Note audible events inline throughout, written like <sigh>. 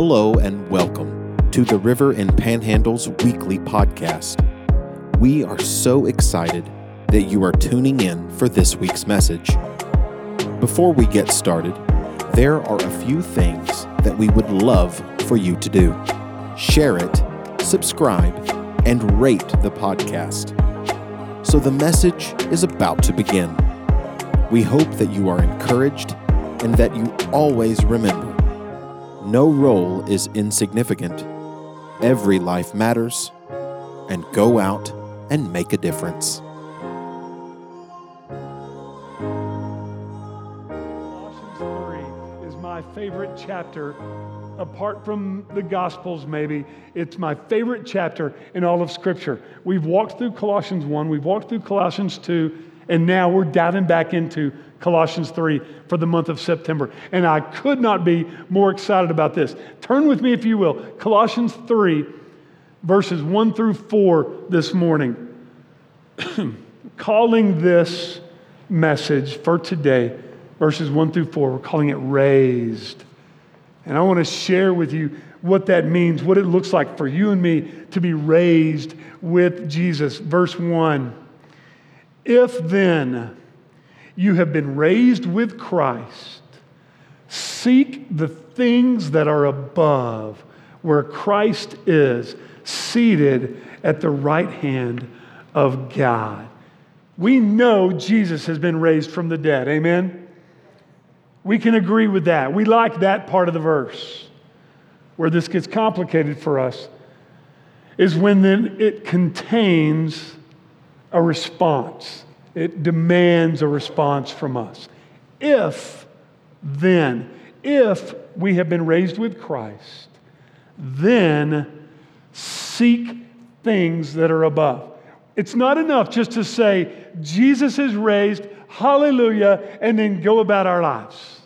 Hello and welcome to the River and Panhandle's weekly podcast. We are so excited that you are tuning in for this week's message. Before we get started, there are a few things that we would love for you to do. Share it, subscribe, and rate the podcast. So the message is about to begin. We hope that you are encouraged and that you always remember no role is insignificant. Every life matters, and go out and make a difference. Colossians 3 is my favorite chapter. Apart from the Gospels, maybe, it's my favorite chapter in all of Scripture. We've walked through Colossians 1, we've walked through Colossians 2, and now we're diving back into Colossians 3 for the month of September. And I could not be more excited about this. Turn with me, if you will, Colossians 3, verses 1 through 4 this morning. <clears throat> calling this message for today, verses 1 through 4, we're calling it raised. And I want to share with you what that means, what it looks like for you and me to be raised with Jesus. Verse 1 If then, you have been raised with Christ. Seek the things that are above, where Christ is, seated at the right hand of God. We know Jesus has been raised from the dead. Amen? We can agree with that. We like that part of the verse. Where this gets complicated for us is when then it contains a response. It demands a response from us. If then, if we have been raised with Christ, then seek things that are above. It's not enough just to say, Jesus is raised, hallelujah, and then go about our lives.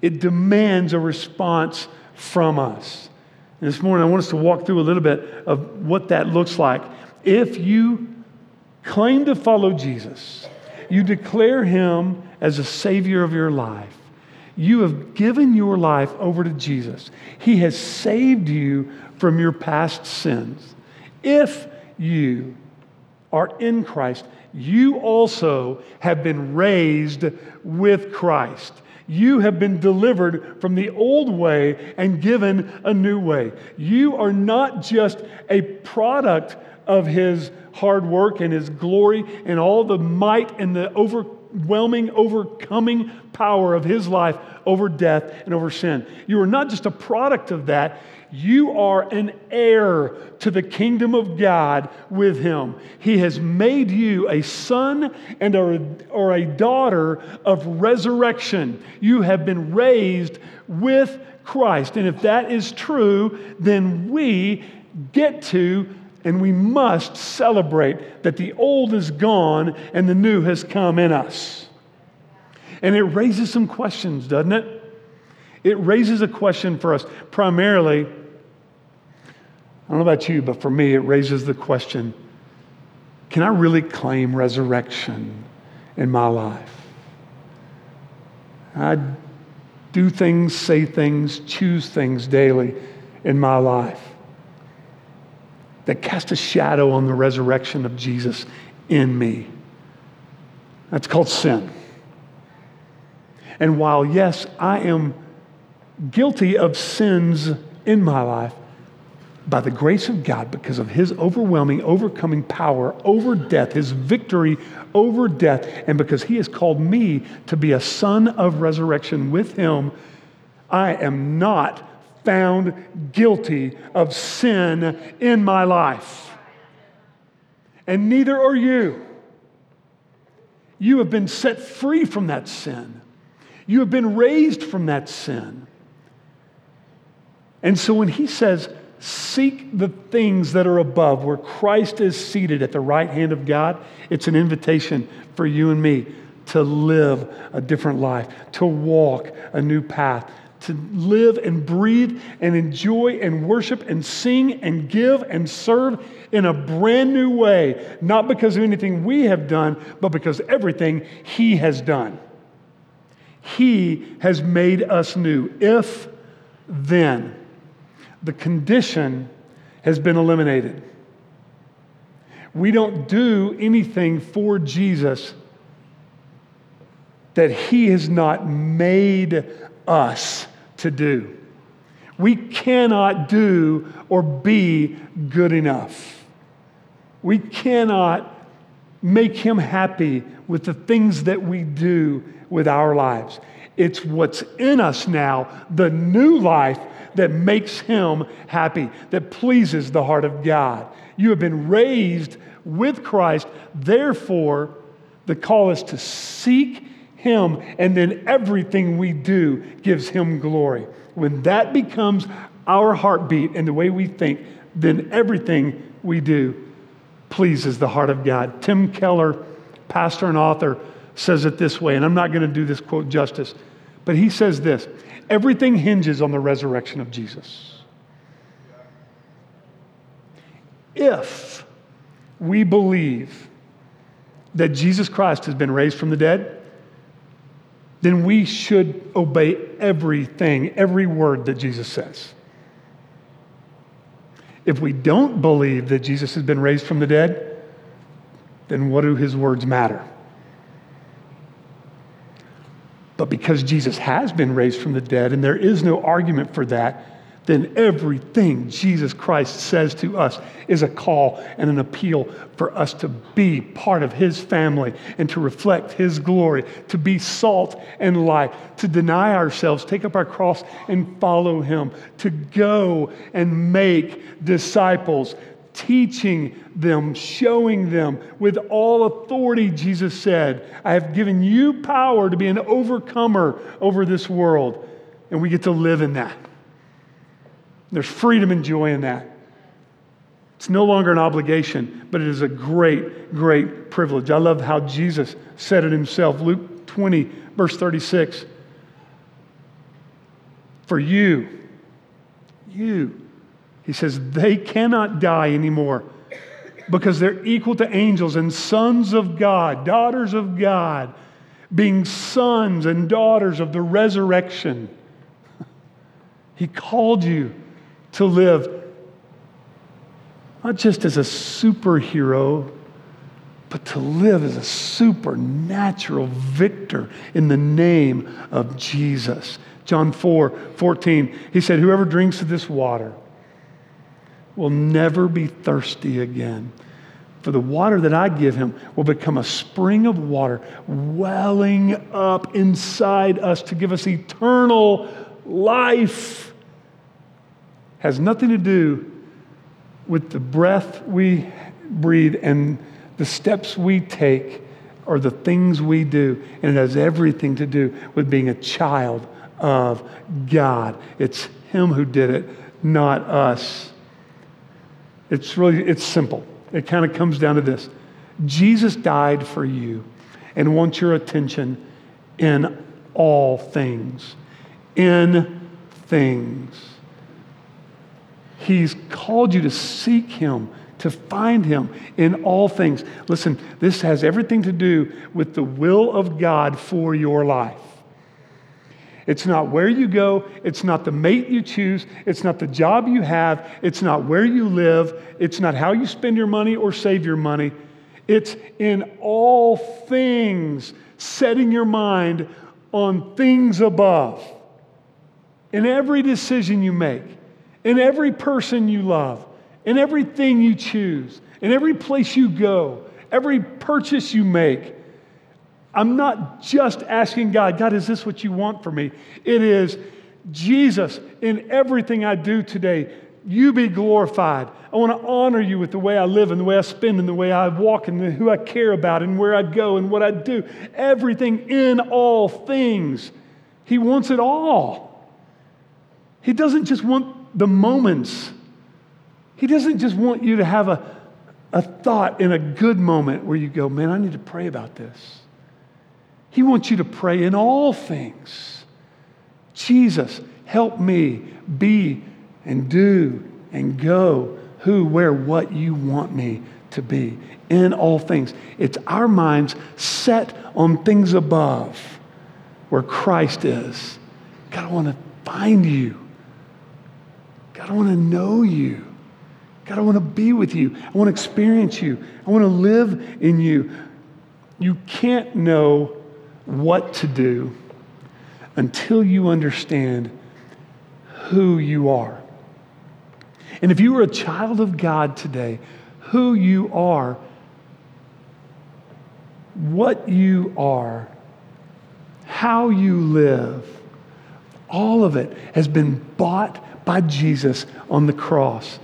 It demands a response from us. And this morning, I want us to walk through a little bit of what that looks like. If you claim to follow Jesus, you declare him as a savior of your life. You have given your life over to Jesus. He has saved you from your past sins. If you are in Christ, you also have been raised with Christ. You have been delivered from the old way and given a new way. You are not just a product of his hard work and his glory and all the might and the overwhelming, overcoming power of his life over death and over sin. You are not just a product of that, you are an heir to the kingdom of God with him. He has made you a son and a, or a daughter of resurrection. You have been raised with Christ. And if that is true, then we get to and we must celebrate that the old is gone and the new has come in us. And it raises some questions, doesn't it? It raises a question for us. Primarily, I don't know about you, but for me, it raises the question can I really claim resurrection in my life? I do things, say things, choose things daily in my life that cast a shadow on the resurrection of Jesus in me. That's called sin. And while, yes, I am guilty of sins in my life, by the grace of God, because of His overwhelming, overcoming power over death, His victory over death, and because He has called me to be a son of resurrection with Him, I am not found guilty of sin in my life. And neither are you. You have been set free from that sin. You have been raised from that sin. And so when he says, Seek the things that are above, where Christ is seated at the right hand of God, it's an invitation for you and me to live a different life, to walk a new path, to live and breathe and enjoy and worship and sing and give and serve in a brand new way, not because of anything we have done, but because everything He has done. He has made us new. If then. The condition has been eliminated. We don't do anything for Jesus that He has not made us to do. We cannot do or be good enough. We cannot make Him happy with the things that we do with our lives. It's what's in us now, the new life that makes Him happy, that pleases the heart of God. You have been raised with Christ, therefore, the call is to seek Him, and then everything we do gives Him glory. When that becomes our heartbeat and the way we think, then everything we do pleases the heart of God. Tim Keller, pastor and author, says it this way, and I'm not going to do this quote justice, but he says this everything hinges on the resurrection of Jesus. If we believe that Jesus Christ has been raised from the dead, then we should obey everything, every word that Jesus says. If we don't believe that Jesus has been raised from the dead, then what do his words matter? But because Jesus has been raised from the dead, and there is no argument for that, then everything Jesus Christ says to us is a call and an appeal for us to be part of His family and to reflect His glory, to be salt and light, to deny ourselves, take up our cross and follow Him, to go and make disciples, teaching them, showing them with all authority, Jesus said, I have given you power to be an overcomer over this world. And we get to live in that. There's freedom and joy in that. It's no longer an obligation, but it is a great, great privilege. I love how Jesus said it himself. Luke 20, verse 36. For you, you, he says, they cannot die anymore because they're equal to angels and sons of God, daughters of God, being sons and daughters of the resurrection. <laughs> He called you to live not just as a superhero, but to live as a supernatural victor in the name of Jesus. John 4 14, he said, Whoever drinks of this water will never be thirsty again. For the water that I give him will become a spring of water welling up inside us to give us eternal life has nothing to do with the breath we breathe and the steps we take or the things we do. And it has everything to do with being a child of God. It's Him who did it, not us. It's really, it's simple. It kind of comes down to this. Jesus died for you and wants your attention in all things. In things. He's called you to seek Him, to find Him in all things. Listen, this has everything to do with the will of God for your life. It's not where you go. It's not the mate you choose. It's not the job you have. It's not where you live. It's not how you spend your money or save your money. It's in all things setting your mind on things above. In every decision you make, in every person you love, in everything you choose, in every place you go, every purchase you make. I'm not just asking God, God, is this what you want for me? It is, Jesus, in everything I do today, you be glorified. I want to honor you with the way I live and the way I spend and the way I walk and who I care about and where I go and what I do. Everything in all things. He wants it all. He doesn't just want the moments. He doesn't just want you to have a, a thought in a good moment where you go, man, I need to pray about this. He wants you to pray in all things. Jesus, help me be and do and go who, where, what you want me to be in all things. It's our minds set on things above where Christ is. God, I want to find you. God, I want to know you. God, I want to be with you. I want to experience you. I want to live in you. You can't know what to do until you understand who you are. And if you are a child of God today, who you are, what you are, how you live, all of it has been bought by Jesus on the cross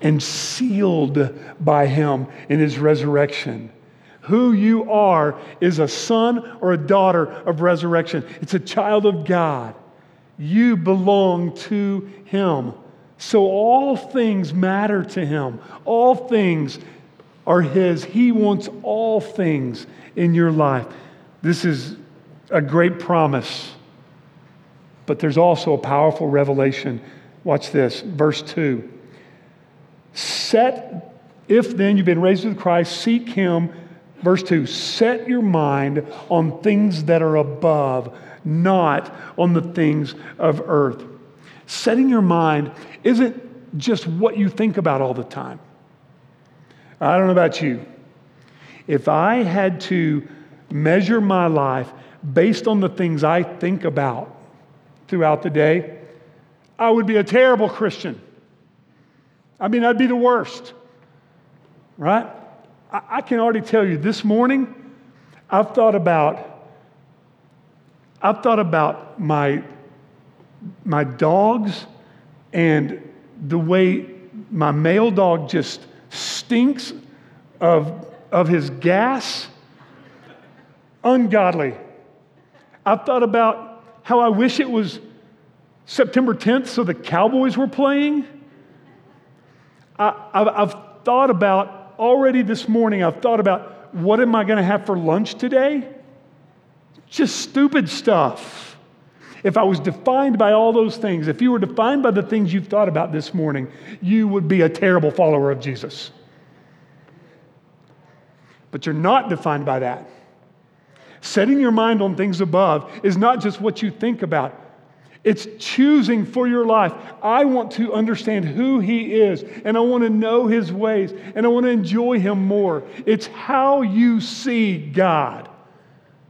and sealed by him in his resurrection. Who you are is a son or a daughter of resurrection. It's a child of God. You belong to him. So all things matter to him. All things are his. He wants all things in your life. This is a great promise, but there's also a powerful revelation. Watch this, verse 2. Set, if then you've been raised with Christ, seek him. Verse 2 Set your mind on things that are above, not on the things of earth. Setting your mind isn't just what you think about all the time. I don't know about you. If I had to measure my life based on the things I think about throughout the day, I would be a terrible Christian. I mean, I'd be the worst, right? I, I can already tell you this morning, I've thought about. I've thought about my, my dogs and the way my male dog just stinks of, of his gas. Ungodly. I've thought about how I wish it was September 10th so the Cowboys were playing. I, have thought about, already this morning, I've thought about what am I going to have for lunch today? Just stupid stuff. If I was defined by all those things, if you were defined by the things you've thought about this morning, you would be a terrible follower of Jesus. But you're not defined by that. Setting your mind on things above is not just what you think about, it's choosing for your life. I want to understand who He is, and I want to know His ways, and I want to enjoy Him more. It's how you see God,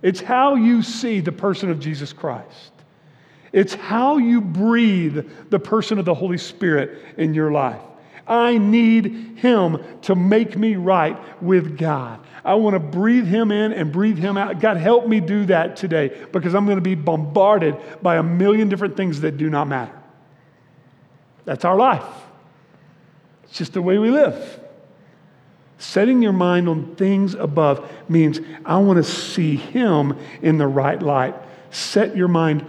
it's how you see the person of Jesus Christ. It's how you breathe the person of the Holy Spirit in your life. I need Him to make me right with God. I want to breathe Him in and breathe Him out. God, help me do that today because I'm going to be bombarded by a million different things that do not matter. That's our life, it's just the way we live. Setting your mind on things above means I want to see Him in the right light. Set your mind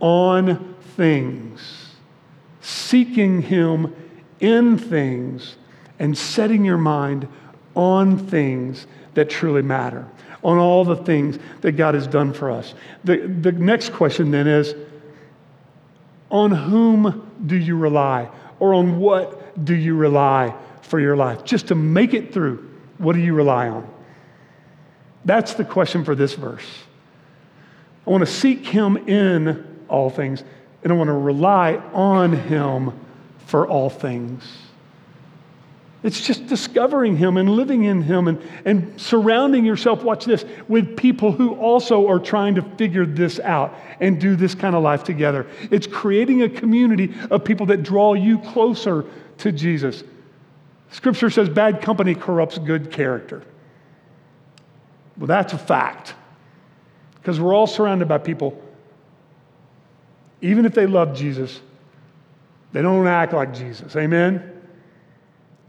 on things, seeking Him in things and setting your mind on things that truly matter, on all the things that God has done for us. The, the next question then is on whom do you rely? Or on what do you rely for your life? Just to make it through, what do you rely on? That's the question for this verse. I want to seek Him in all things, and I want to rely on Him for all things. It's just discovering Him and living in Him and, and surrounding yourself, watch this, with people who also are trying to figure this out and do this kind of life together. It's creating a community of people that draw you closer to Jesus. Scripture says bad company corrupts good character. Well, that's a fact because we're all surrounded by people, even if they love Jesus, they don't act like Jesus. Amen?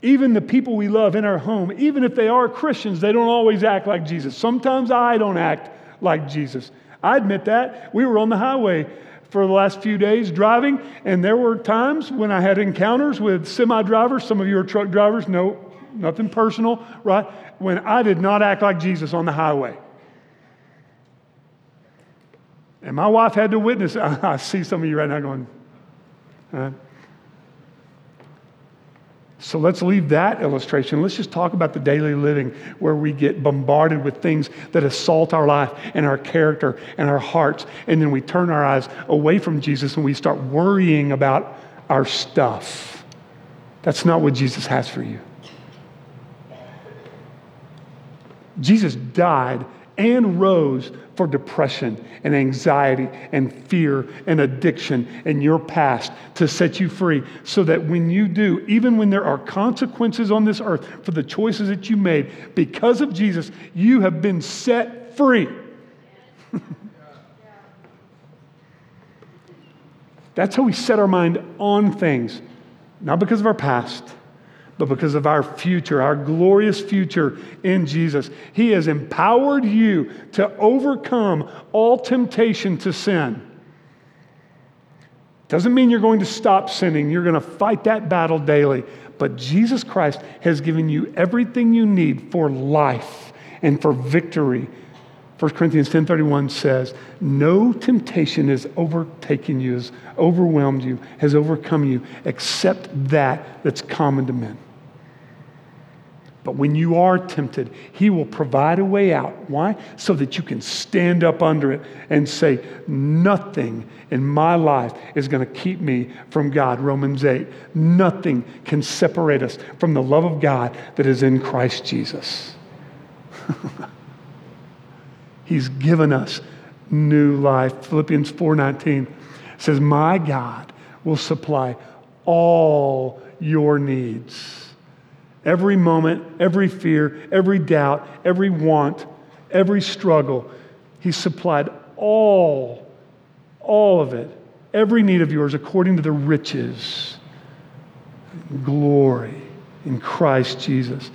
Even the people we love in our home, even if they are Christians, they don't always act like Jesus. Sometimes I don't act like Jesus. I admit that. We were on the highway for the last few days driving, and there were times when I had encounters with semi drivers. Some of you are truck drivers. No, nothing personal, right? When I did not act like Jesus on the highway. And my wife had to witness. <laughs> I see some of you right now going, so let's leave that illustration. Let's just talk about the daily living where we get bombarded with things that assault our life and our character and our hearts. And then we turn our eyes away from Jesus and we start worrying about our stuff. That's not what Jesus has for you. Jesus died and rose for depression and anxiety and fear and addiction in your past to set you free so that when you do, even when there are consequences on this earth for the choices that you made, because of Jesus, you have been set free. <laughs> That's how we set our mind on things, not because of our past but because of our future, our glorious future in Jesus. He has empowered you to overcome all temptation to sin. Doesn't mean you're going to stop sinning. You're going to fight that battle daily. But Jesus Christ has given you everything you need for life and for victory. 1 Corinthians 10:31 says, "No temptation has overtaken you, has overwhelmed you, has overcome you, except that that's common to men." But when you are tempted, He will provide a way out. Why? So that you can stand up under it and say, Nothing in my life is going to keep me from God. Romans 8. Nothing can separate us from the love of God that is in Christ Jesus. <laughs> He's given us new life. Philippians 4:19 says, "My God will supply all your needs." Every moment, every fear, every doubt, every want, every struggle, He supplied all, all of it, every need of yours according to the riches, glory in Christ Jesus.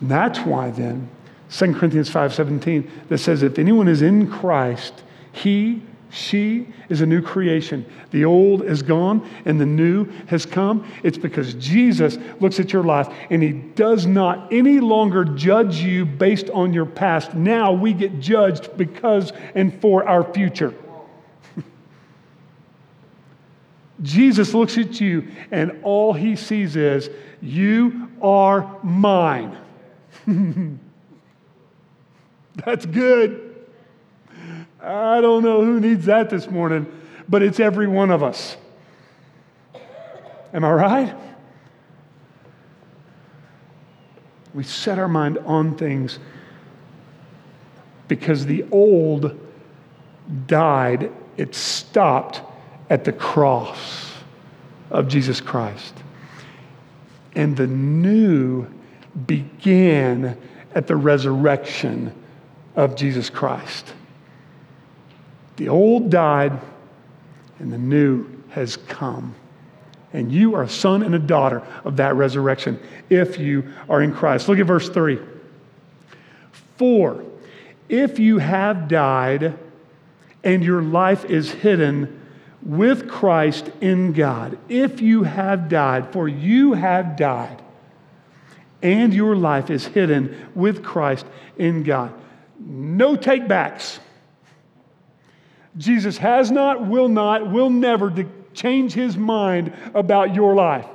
And that's why then, 2 Corinthians 5:17 that says if anyone is in Christ, he she is a new creation. The old is gone and the new has come. It's because Jesus looks at your life and he does not any longer judge you based on your past. Now we get judged because and for our future. <laughs> Jesus looks at you and all he sees is, You are mine. <laughs> That's good. I don't know who needs that this morning, but it's every one of us. Am I right? We set our mind on things because the old died, it stopped at the cross of Jesus Christ. And the new began at the resurrection of Jesus Christ. The old died and the new has come. And you are a son and a daughter of that resurrection if you are in Christ. Look at verse 3. For if you have died and your life is hidden with Christ in God, if you have died, for you have died, and your life is hidden with Christ in God. No takebacks. Jesus has not, will not, will never change his mind about your life.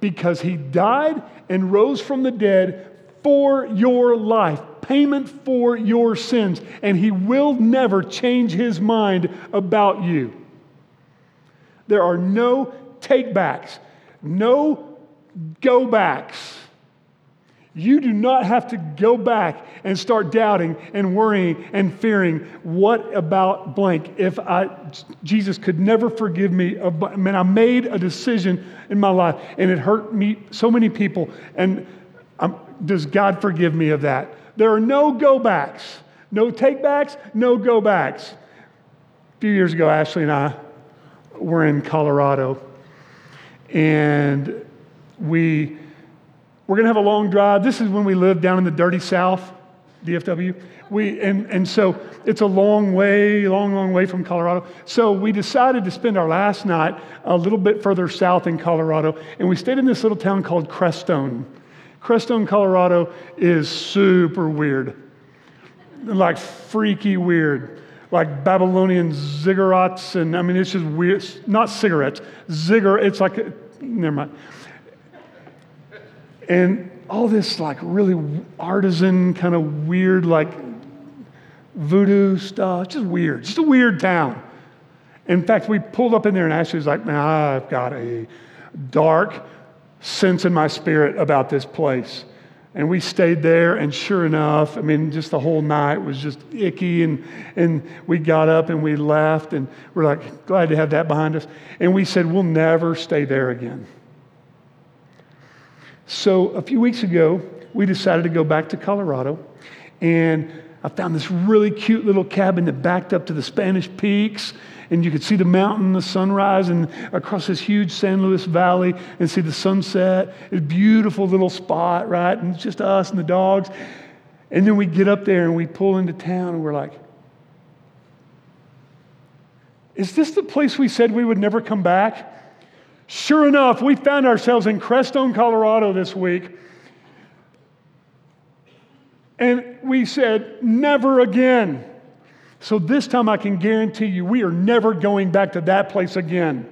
Because he died and rose from the dead for your life, payment for your sins, and he will never change his mind about you. There are no takebacks, no go backs. You do not have to go back and start doubting and worrying and fearing. What about blank? If I, Jesus could never forgive me, I mean, I made a decision in my life and it hurt me, so many people. And I'm, does God forgive me of that? There are no go backs, no take backs, no go backs. A few years ago, Ashley and I were in Colorado and we we're going to have a long drive. This is when we lived down in the dirty South, DFW. We, and, and so it's a long way, long, long way from Colorado. So we decided to spend our last night a little bit further south in Colorado, and we stayed in this little town called Crestone. Crestone, Colorado is super weird, like freaky weird, like Babylonian ziggurats, and I mean, it's just weird. Not cigarettes, ziggur, it's like, never mind and all this like really artisan kind of weird like voodoo stuff just weird just a weird town In fact, we pulled up in there and Ashley was like, man, I've got a dark sense in my spirit about this place. And we stayed there, and sure enough, I mean, just the whole night was just icky. And, and we got up and we left, and we're like, glad to have that behind us. And we said, we'll never stay there again. So a few weeks ago, we decided to go back to Colorado, and I found this really cute little cabin that backed up to the Spanish Peaks and you could see the mountain, the sunrise, and across this huge San Luis Valley and see the sunset. It's a beautiful little spot, right? And it's just us and the dogs. And then we get up there and we pull into town and we're like, is this the place we said we would never come back? Sure enough, we found ourselves in Crestone, Colorado this week. And we said, never again. So this time I can guarantee you we are never going back to that place again.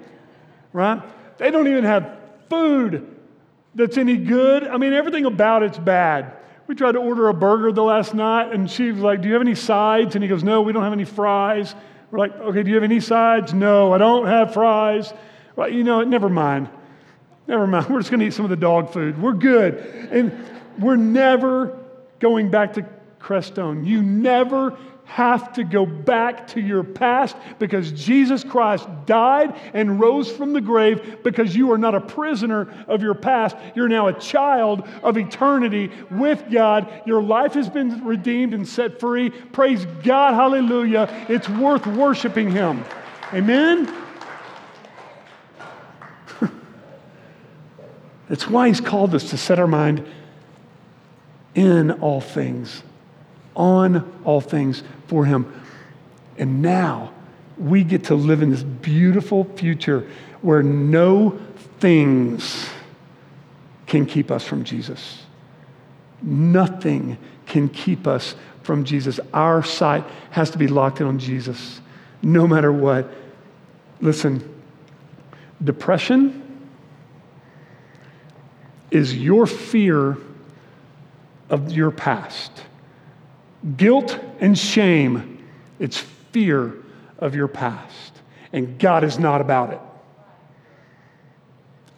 Right? They don't even have food that's any good. I mean, everything about it's bad. We tried to order a burger the last night, and she was like, Do you have any sides? And he goes, No, we don't have any fries. We're like, Okay, do you have any sides? No, I don't have fries. You know, never mind. Never mind. <laughs> We're just going to eat some of the dog food. We're good. And we're never going back to Crestone. You never have to go back to your past because Jesus Christ died and rose from the grave because you are not a prisoner of your past. You're now a child of eternity with God. Your life has been redeemed and set free. Praise God. Hallelujah. It's worth worshiping Him. Amen. That's why He's called us to set our mind in all things on all things for Him. And now we get to live in this beautiful future where no things can keep us from Jesus. Nothing can keep us from Jesus. Our sight has to be locked in on Jesus, no matter what. Listen, depression is your fear of your past. Guilt and shame, it's fear of your past. And God is not about it.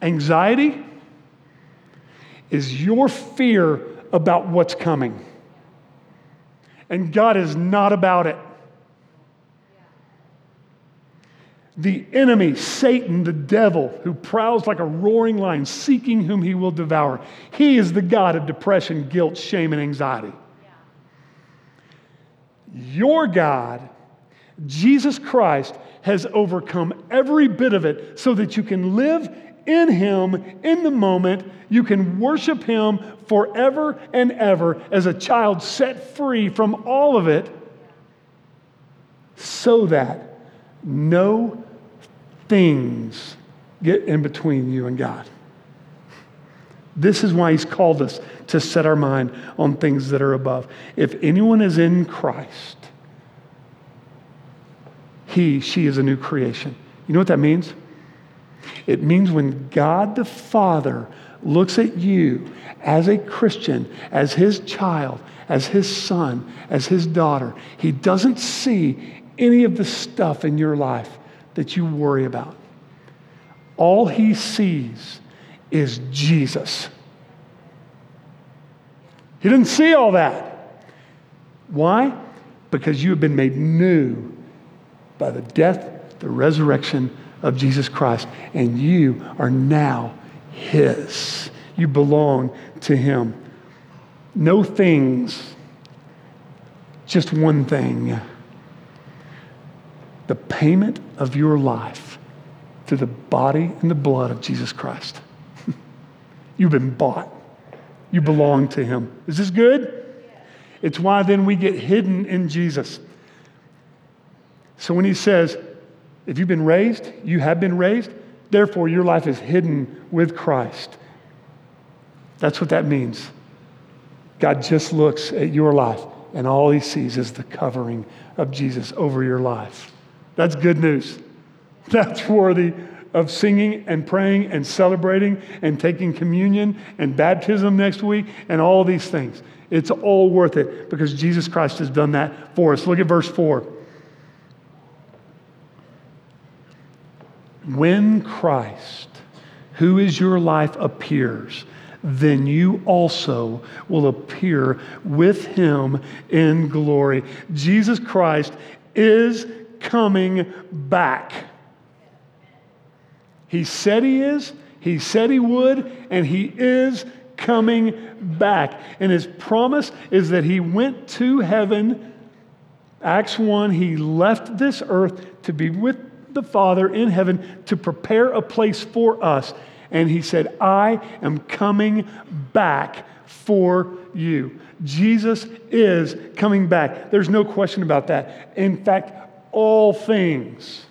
Anxiety is your fear about what's coming. And God is not about it. The enemy, Satan, the devil, who prowls like a roaring lion, seeking whom he will devour, he is the God of depression, guilt, shame, and anxiety. Your God, Jesus Christ, has overcome every bit of it so that you can live in Him in the moment. You can worship Him forever and ever as a child set free from all of it so that no things get in between you and God. This is why he's called us to set our mind on things that are above. If anyone is in Christ, he, she is a new creation. You know what that means? It means when God the Father looks at you as a Christian, as his child, as his son, as his daughter, he doesn't see any of the stuff in your life that you worry about. All he sees is Jesus. He didn't see all that. Why? Because you have been made new by the death, the resurrection of Jesus Christ, and you are now His. You belong to Him. No things, just one thing the payment of your life to the body and the blood of Jesus Christ. <laughs> You've been bought. You belong to Him. Is this good? It's why then we get hidden in Jesus. So when He says, if you've been raised, you have been raised, therefore your life is hidden with Christ. That's what that means. God just looks at your life and all He sees is the covering of Jesus over your life. That's good news. That's worthy of singing and praying and celebrating and taking communion and baptism next week and all these things. It's all worth it because Jesus Christ has done that for us. Look at verse 4. when Christ, who is your life, appears, then you also will appear with him in glory. Jesus Christ is coming back. He said he is, he said he would, and he is coming back. And his promise is that he went to heaven. Acts 1, he left this earth to be with the Father in heaven to prepare a place for us. And he said, I am coming back for you. Jesus is coming back. There's no question about that. In fact, all things,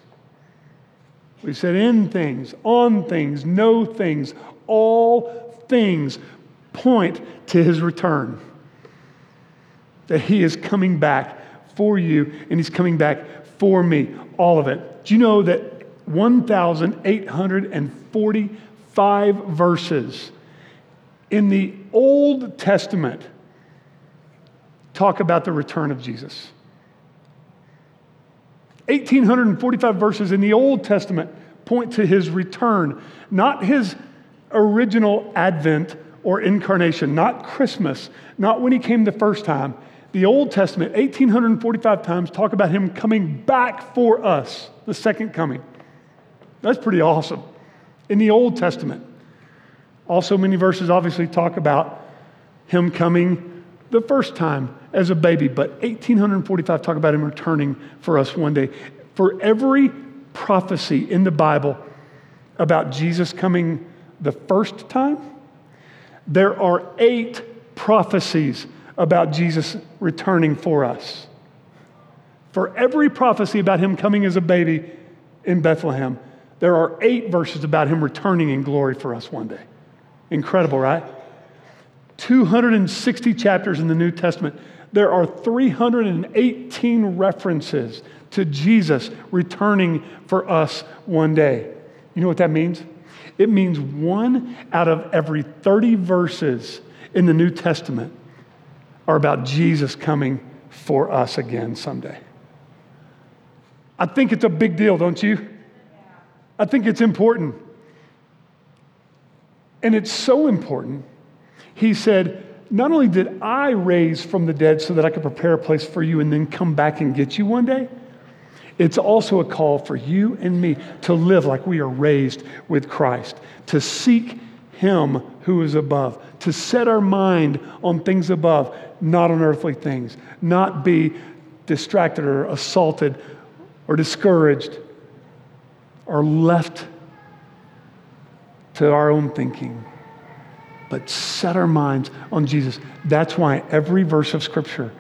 we said in things, on things, no things, all things point to his return. That he is coming back for you and he's coming back for me. All of it. Do you know that 1,845 verses in the Old Testament talk about the return of Jesus? 1,845 verses in the Old Testament point to his return, not his original advent or incarnation, not Christmas, not when he came the first time. The Old Testament, 1,845 times, talk about him coming back for us, the second coming. That's pretty awesome. In the Old Testament, also many verses obviously talk about him coming the first time as a baby, but 1,845 talk about him returning for us one day. For every prophecy in the Bible about Jesus coming the first time, there are eight prophecies about Jesus returning for us. For every prophecy about him coming as a baby in Bethlehem, there are eight verses about him returning in glory for us one day. Incredible, right? 260 chapters in the New Testament. There are 318 references to Jesus returning for us one day. You know what that means? It means one out of every 30 verses in the New Testament are about Jesus coming for us again someday. I think it's a big deal, don't you? I think it's important. And it's so important. He said, Not only did I raise from the dead so that I could prepare a place for you and then come back and get you one day, it's also a call for you and me to live like we are raised with Christ, to seek Him who is above, to set our mind on things above, not on earthly things, not be distracted or assaulted or discouraged or left to our own thinking, but set our minds on Jesus. That's why every verse of Scripture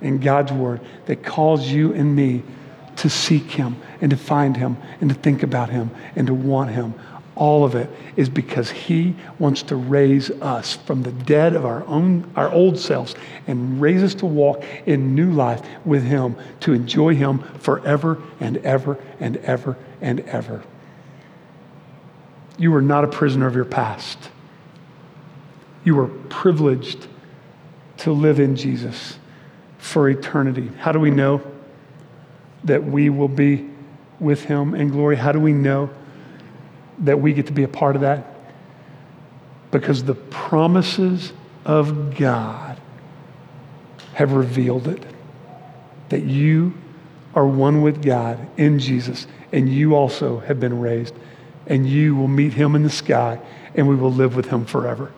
in God's Word that calls you and me to seek Him and to find Him and to think about Him and to want Him. All of it is because He wants to raise us from the dead of our own, our old selves, and raise us to walk in new life with Him, to enjoy Him forever and ever and ever and ever. You are not a prisoner of your past. You are privileged to live in Jesus for eternity. How do we know? that we will be with him in glory? How do we know that we get to be a part of that? Because the promises of God have revealed it. That you are one with God in Jesus, and you also have been raised, and you will meet him in the sky, and we will live with him forever.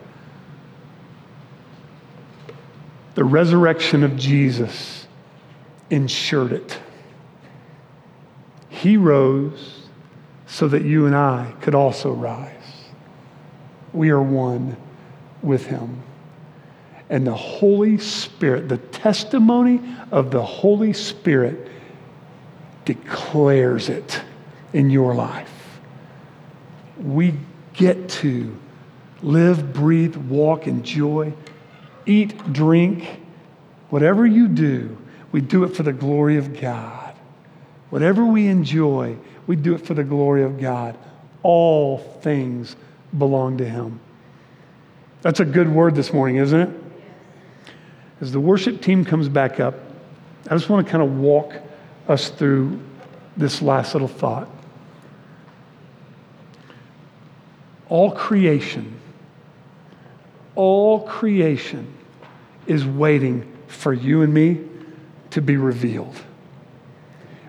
The resurrection of Jesus ensured it. He rose so that you and I could also rise. We are one with Him. And the Holy Spirit, the testimony of the Holy Spirit declares it in your life. We get to live, breathe, walk, enjoy, eat, drink, whatever you do, we do it for the glory of God. Whatever we enjoy, we do it for the glory of God. All things belong to Him. That's a good word this morning, isn't it? As the worship team comes back up, I just want to kind of walk us through this last little thought. all creation, all creation is waiting for you and me to be revealed,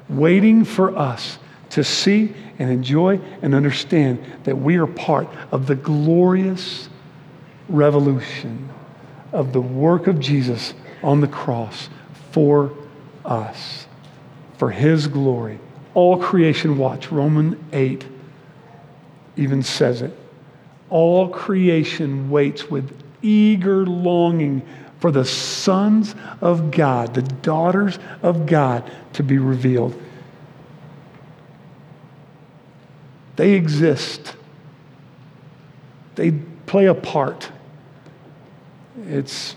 waiting for us to see and enjoy and understand that we are part of the glorious revolution of the work of Jesus on the cross for us, for his glory. All creation, watch, Romans 8 even says it. All creation waits with eager longing for the sons of God, the daughters of God to be revealed. They exist, they play a part. It's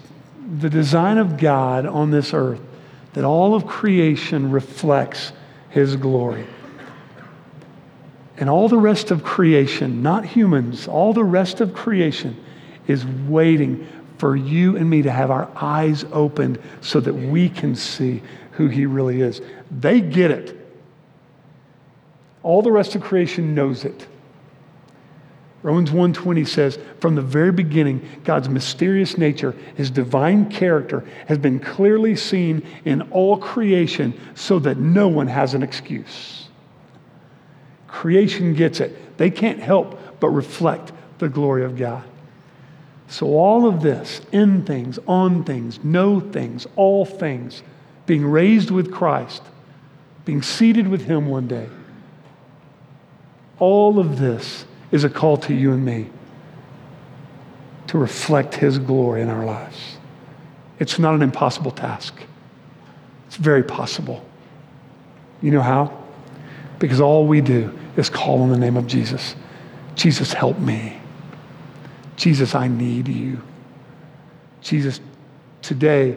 the design of God on this earth that all of creation reflects His glory. And all the rest of creation, not humans, all the rest of creation is waiting for you and me to have our eyes opened so that we can see who He really is. They get it. All the rest of creation knows it. Romans 1:20 says, "From the very beginning, God's mysterious nature, his divine character has been clearly seen in all creation so that no one has an excuse." Creation gets it. They can't help but reflect the glory of God. So all of this, in things, on things, no things, all things, being raised with Christ, being seated with him one day. All of this is a call to you and me to reflect His glory in our lives. It's not an impossible task, it's very possible. You know how? Because all we do is call on the name of Jesus. Jesus, help me. Jesus, I need you. Jesus, today,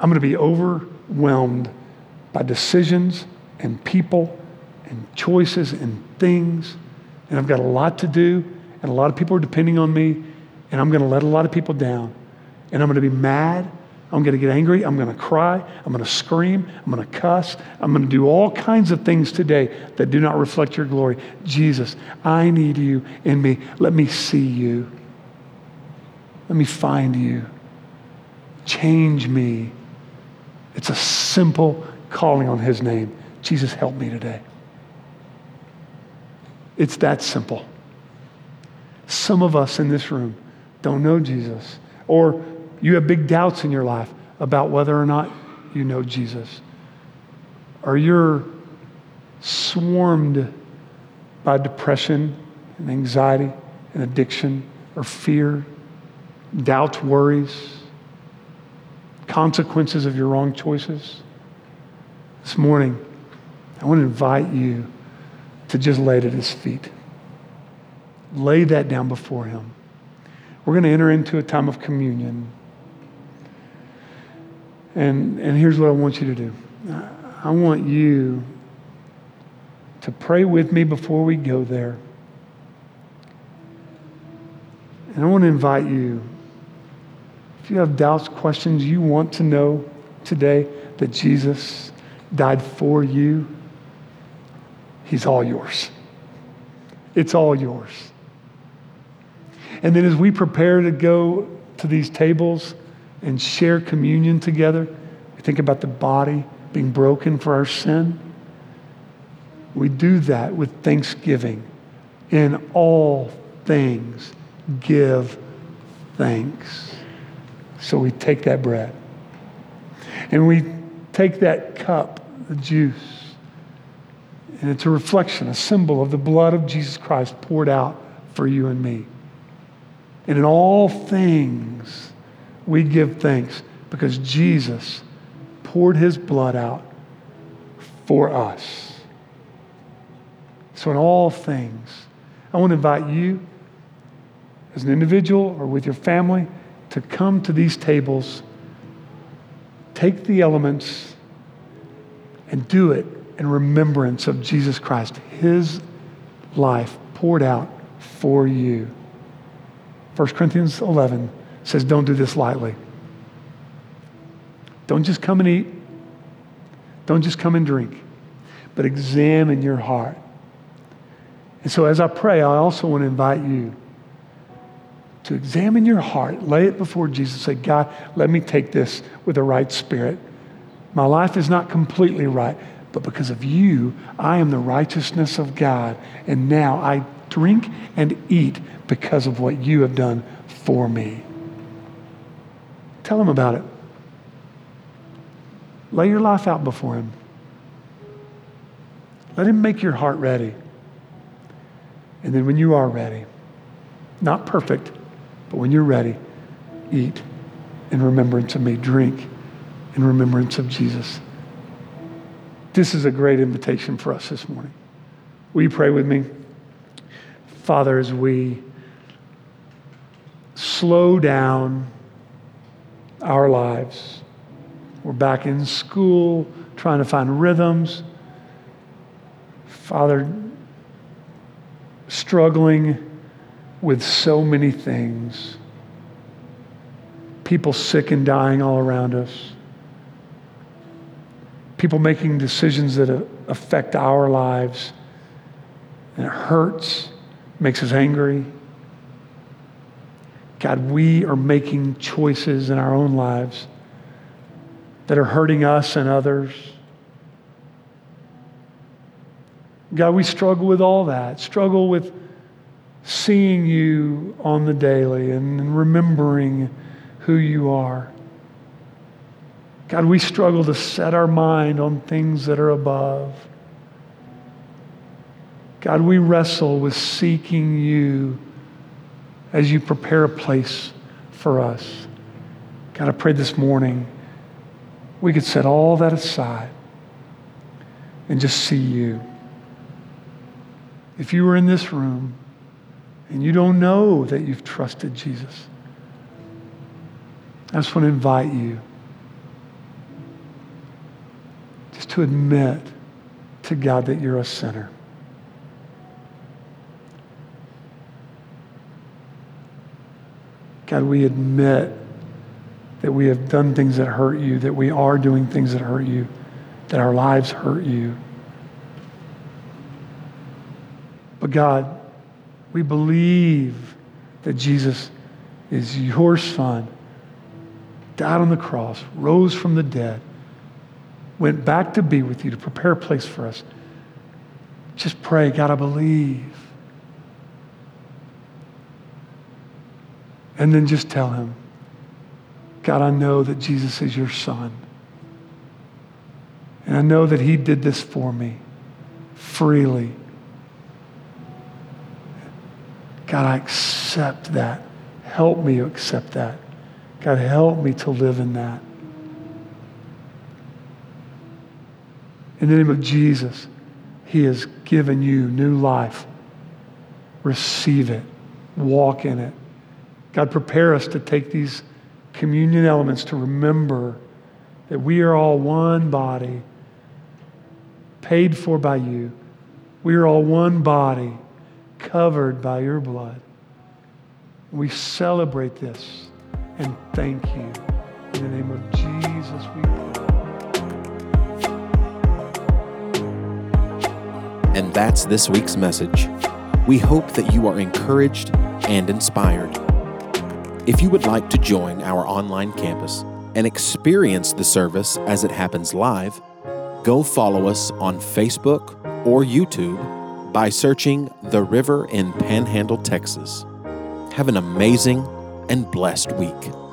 I'm going to be overwhelmed by decisions and people and choices and things and I've got a lot to do, and a lot of people are depending on me, and I'm going to let a lot of people down. And I'm going to be mad. I'm going to get angry. I'm going to cry. I'm going to scream. I'm going to cuss. I'm going to do all kinds of things today that do not reflect your glory. Jesus, I need you in me. Let me see you. Let me find you. Change me. It's a simple calling on his name. Jesus, help me today. It's that simple. Some of us in this room don't know Jesus, or you have big doubts in your life about whether or not you know Jesus, or you're swarmed by depression and anxiety and addiction or fear, doubts, worries, consequences of your wrong choices. This morning, I want to invite you to just lay it at his feet. Lay that down before him. We're going to enter into a time of communion. And, and here's what I want you to do I want you to pray with me before we go there. And I want to invite you, if you have doubts, questions, you want to know today that Jesus died for you He's all yours. It's all yours. And then as we prepare to go to these tables and share communion together, we think about the body being broken for our sin. We do that with thanksgiving. In all things, give thanks. So we take that bread and we take that cup, the juice, and it's a reflection, a symbol of the blood of Jesus Christ poured out for you and me. And in all things, we give thanks because Jesus poured his blood out for us. So, in all things, I want to invite you as an individual or with your family to come to these tables, take the elements, and do it in remembrance of Jesus Christ, his life poured out for you. 1 Corinthians 11 says, Don't do this lightly. Don't just come and eat, don't just come and drink, but examine your heart And so as I pray, I also want to invite you to examine your heart, lay it before Jesus, say, God, let me take this with the right spirit. My life is not completely right, but because of you, I am the righteousness of God. And now I drink and eat because of what you have done for me. Tell him about it. Lay your life out before him. Let him make your heart ready. And then when you are ready, not perfect, but when you're ready, eat in remembrance of me, drink in remembrance of Jesus. This is a great invitation for us this morning. Will you pray with me? Father, as we slow down our lives, we're back in school trying to find rhythms. Father, struggling with so many things. People sick and dying all around us. People making decisions that uh, affect our lives. And it hurts, makes us angry. God, we are making choices in our own lives that are hurting us and others. God, we struggle with all that, struggle with seeing you on the daily and remembering who you are. God, we struggle to set our mind on things that are above. God, we wrestle with seeking you as you prepare a place for us. God, I pray this morning we could set all that aside and just see you. If you were in this room and you don't know that you've trusted Jesus, I just want to invite you just to admit to God that you're a sinner. God, we admit that we have done things that hurt you, that we are doing things that hurt you, that our lives hurt you. But God, we believe that Jesus is your son, died on the cross, rose from the dead, went back to be with you to prepare a place for us. Just pray, God, I believe. And then just tell him, God, I know that Jesus is your son. And I know that he did this for me freely. God, I accept that. Help me accept that. God, help me to live in that. In the name of Jesus, He has given you new life. Receive it, walk in it. God, prepare us to take these communion elements to remember that we are all one body, paid for by you. We are all one body covered by your blood. We celebrate this and thank you. In the name of Jesus, we pray. And that's this week's message. We hope that you are encouraged and inspired. If you would like to join our online campus and experience the service as it happens live, go follow us on Facebook or YouTube by searching The River in Panhandle, Texas. Have an amazing and blessed week.